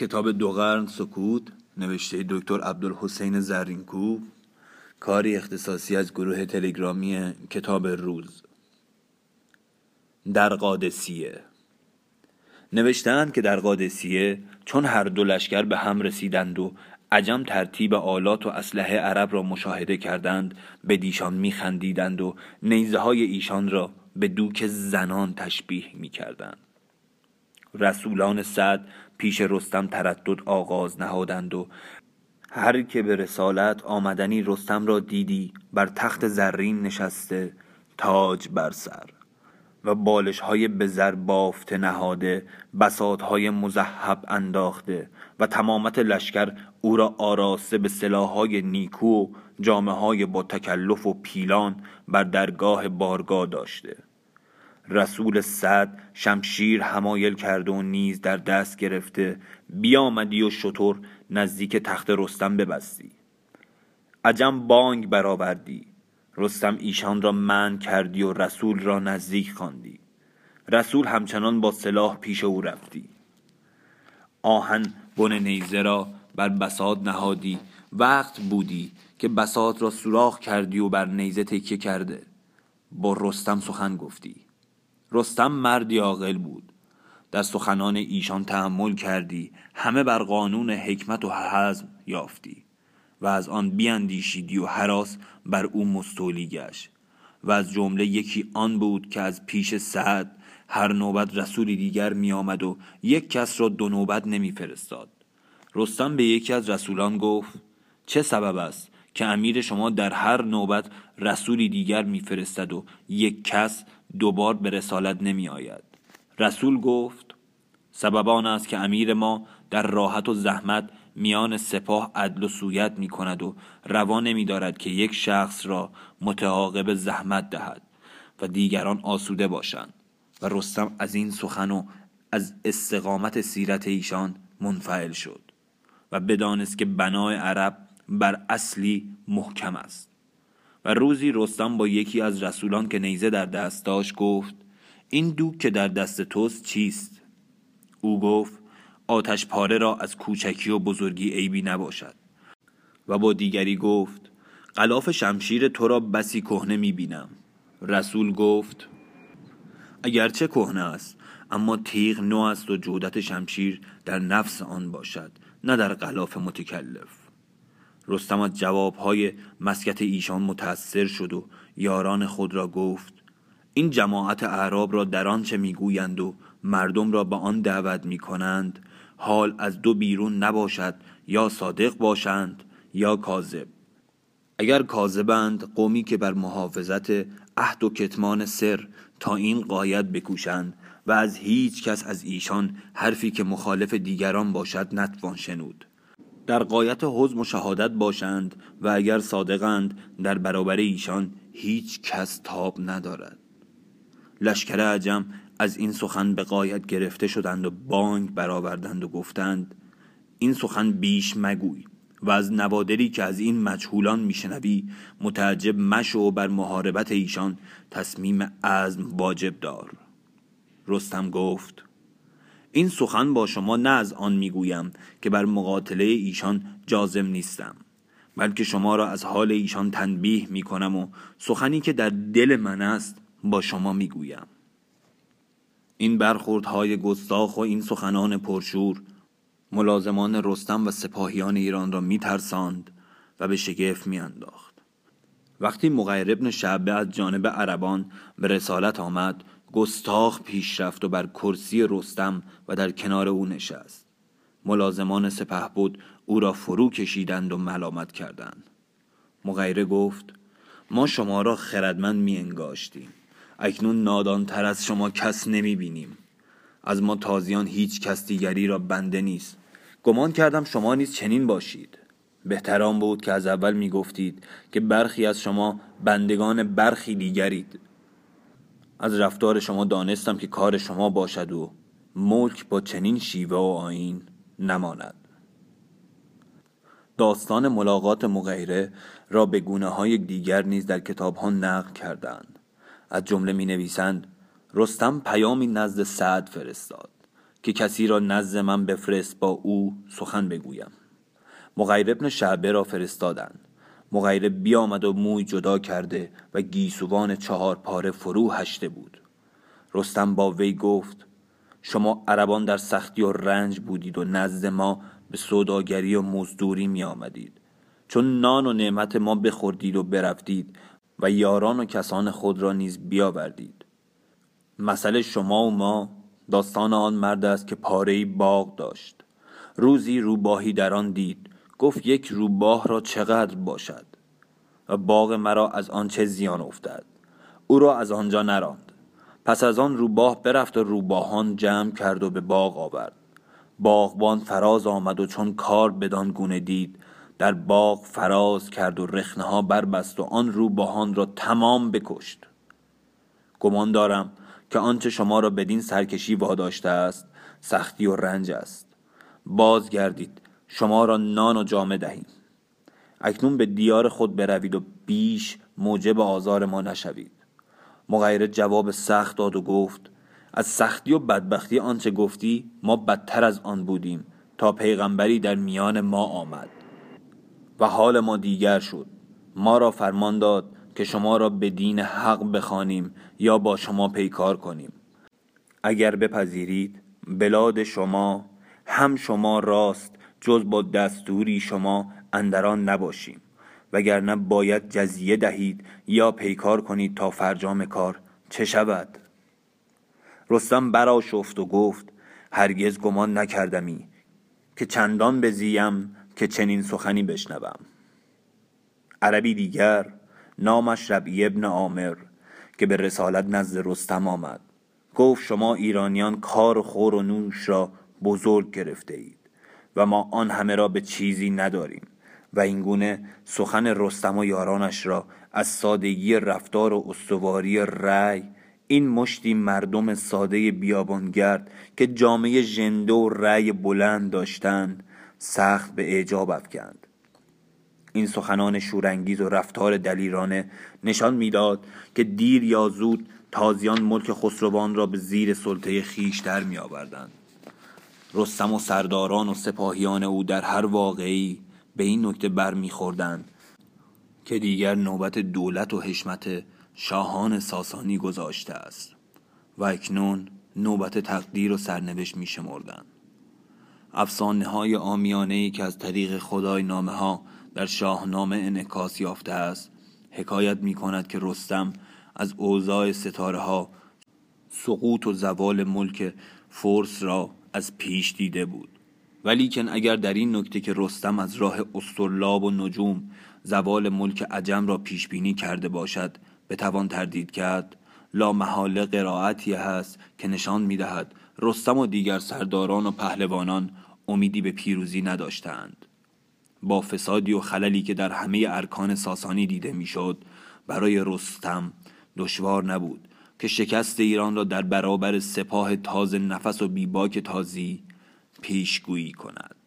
کتاب دو قرن سکوت نوشته دکتر عبدالحسین زرینکو کاری اختصاصی از گروه تلگرامی کتاب روز. در قادسیه. نوشتند که در قادسیه چون هر دو لشکر به هم رسیدند و عجم ترتیب آلات و اسلحه عرب را مشاهده کردند به دیشان میخندیدند و نیزه های ایشان را به دوک زنان تشبیه می‌کردند. رسولان سعد پیش رستم تردد آغاز نهادند و هر که به رسالت آمدنی رستم را دیدی بر تخت زرین نشسته تاج بر سر و بالش های به زر بافته نهاده بساط های مذهب انداخته و تمامت لشکر او را آراسته به سلاحهای نیکو و جامعه های با تکلف و پیلان بر درگاه بارگاه داشته. رسول صد شمشیر همایل کرده و نیز در دست گرفته بیامدی و شطور نزدیک تخت رستم ببستی. عجم بانگ برآوردی. رستم ایشان را من کردی و رسول را نزدیک خواندی. رسول همچنان با سلاح پیش او رفتی. آهن بن نیزه را بر بساط نهادی. وقت بودی که بساط را سوراخ کردی و بر نیزه تکیه کرده. با رستم سخن گفتی. رستم مردی عاقل بود. در سخنان ایشان تحمل کردی همه بر قانون حکمت و حزم یافتی و از آن بیاندیشیدی و حراس بر او مستولی گشت و از جمله یکی آن بود که از پیش سعد هر نوبت رسولی دیگر می آمد و یک کس را دو نوبت نمی فرستاد رستم به یکی از رسولان گفت چه سبب است که امیر شما در هر نوبت رسولی دیگر میفرستد و یک کس دوبار به رسالت نمی آید رسول گفت سبب آن است که امیر ما در راحت و زحمت میان سپاه عدل و سویت می کند و روا نمی دارد که یک شخص را متعاقب زحمت دهد و دیگران آسوده باشند و رستم از این سخن و از استقامت سیرت ایشان منفعل شد و بدانست که بنای عرب بر اصلی محکم است. و روزی رستم با یکی از رسولان که نیزه در دست داشت گفت این دوک که در دست توست چیست؟ او گفت آتش پاره را از کوچکی و بزرگی عیبی نباشد. و با دیگری گفت غلاف شمشیر تو را بسی کهنه می‌بینم رسول گفت اگرچه کهنه است اما تیغ نو است و جودت شمشیر در نفس آن باشد نه در غلاف متکلف. رستم از جوابهای مسکت ایشان متأثر شد و یاران خود را گفت این جماعت اعراب را در آنچه می‌گویند و مردم را به آن دعوت می کنند حال از دو بیرون نباشد یا صادق باشند یا کاذب. اگر کاذبند قومی که بر محافظت عهد و کتمان سر تا این قایت بکوشند و از هیچ کس از ایشان حرفی که مخالف دیگران باشد نتوان شنود. در قایت حزم و شهادت باشند و اگر صادقند در برابر ایشان هیچ کس تاب ندارد. لشکر عجم از این سخن به قایت گرفته شدند و بانگ برآوردند و گفتند این سخن بیش مگوی و از نوادری که از این مجهولان میشنوی متعجب مشو بر محاربت ایشان تصمیم عزم واجب دار. رستم گفت این سخن با شما نه از آن می‌گویم که بر مقاتله ایشان جازم نیستم بلکه شما را از حال ایشان تنبیه می‌کنم و سخنی که در دل من است با شما می‌گویم. این برخوردهای گستاخ و این سخنان پرشور ملازمان رستم و سپاهیان ایران را میترساند و به شگفت میانداخت. وقتی مغیر ابن شعبه از جانب عربان به رسالت آمد گستاخ پیش رفت و بر کرسی رستم و در کنار او نشست. ملازمان سپه بود او را فرو کشیدند و ملامت کردند. مغیره گفت ما شما را خردمند می انگاشتیم اکنون نادانتر از شما کس نمی بینیم از ما تازیان هیچ کس دیگری را بنده نیست. گمان کردم شما نیز چنین باشید. بهتران بود که از اول می گفتید که برخی از شما بندگان برخی دیگرید. از رفتار شما دانستم که کار شما باشد و ملک با چنین شیوه و آین نماند. داستان ملاقات مغیره را به گونه های دیگر نیز در کتاب ها نقل کردند. از جمله می نویسند رستم پیامی نزد سعد فرستاد که کسی را نزد من بفرست با او سخن بگویم. مغیر ابن شعبه را فرستادند. مغیره بیامد و موی جدا کرده و گیسوان چهار پاره فرو هشته بود. رستم با وی گفت شما عربان در سختی و رنج بودید و نزد ما به سوداگری و مزدوری می آمدید. چون نان و نعمت ما بخوردید و برفتید و یاران و کسان خود را نیز بیاوردید. مسئله شما و ما داستان آن مرد است که پاره باغ داشت. روزی روباهی در آن دید. گفت یک روباه را چقدر باشد و باغ مرا از آن چه زیان افتد. او را از آنجا نراند. پس از آن روباه برفت و روباهان جمع کرد و به باغ آورد. باغبان فراز آمد و چون کار بدان گونه دید در باغ فراز کرد و رخنه ها بربست و آن روباهان را تمام بکشت. گمان دارم که آنچه شما را بدین سرکشی واداشته است سختی و رنج است. بازگردید. شما را نان و جامه دهیم. اکنون به دیار خود بروید و بیش موجب آزار ما نشوید. مغیره جواب سخت داد و گفت از سختی و بدبختی آنچه گفتی ما بدتر از آن بودیم تا پیغمبری در میان ما آمد. و حال ما دیگر شد. ما را فرمان داد که شما را به دین حق بخوانیم یا با شما پیکار کنیم. اگر بپذیرید بلاد شما هم شما راست جز با دستوری شما اندران نباشیم وگرنه باید جزیه دهید یا پیکار کنید تا فرجام کار چه شود؟ رستم برا شفت و گفت هرگز گمان نکردمی که چندان بزیم که چنین سخنی بشنوم. عربی دیگر نامش ربی ابن عامر که به رسالت نزد رستم آمد. گفت شما ایرانیان کار خور و نوش را بزرگ گرفته اید و ما آن همه را به چیزی نداریم. و اینگونه سخن رستم و یارانش را از سادگی رفتار و استواری رأی این مشتی مردم ساده بیابانگرد که جامعه ژنده و رأی بلند داشتند سخت به اعجاب افکند. این سخنان شورانگیز و رفتار دلیرانه نشان می‌داد که دیر یا زود تازیان ملک خسروان را به زیر سلطه خیش در می آوردند رستم و سرداران و سپاهیان او در هر واقعی به این نکته برمیخوردند که دیگر نوبت دولت و حشمت شاهان ساسانی گذاشته است و اکنون نوبت تقدیر و سرنوشت می شمردن. افسانه های آمیانه ای که از طریق خدای نامه ها در شاهنامه انعکاس یافته است حکایت می کند که رستم از اوضاع ستاره ها سقوط و زوال ملک فورس را از پیش دیده بود. ولیکن اگر در این نکته که رستم از راه استرلاب و نجوم زوال ملک عجم را پیش بینی کرده باشد بتوان تردید کرد لا محاله قرائتی هست که نشان می‌دهد رستم و دیگر سرداران و پهلوانان امیدی به پیروزی نداشتند. با فسادی و خللی که در همه ارکان ساسانی دیده می‌شد برای رستم دشوار نبود. که شکست ایران را در برابر سپاه تازه نفس و بیباک تازی پیشگویی کند.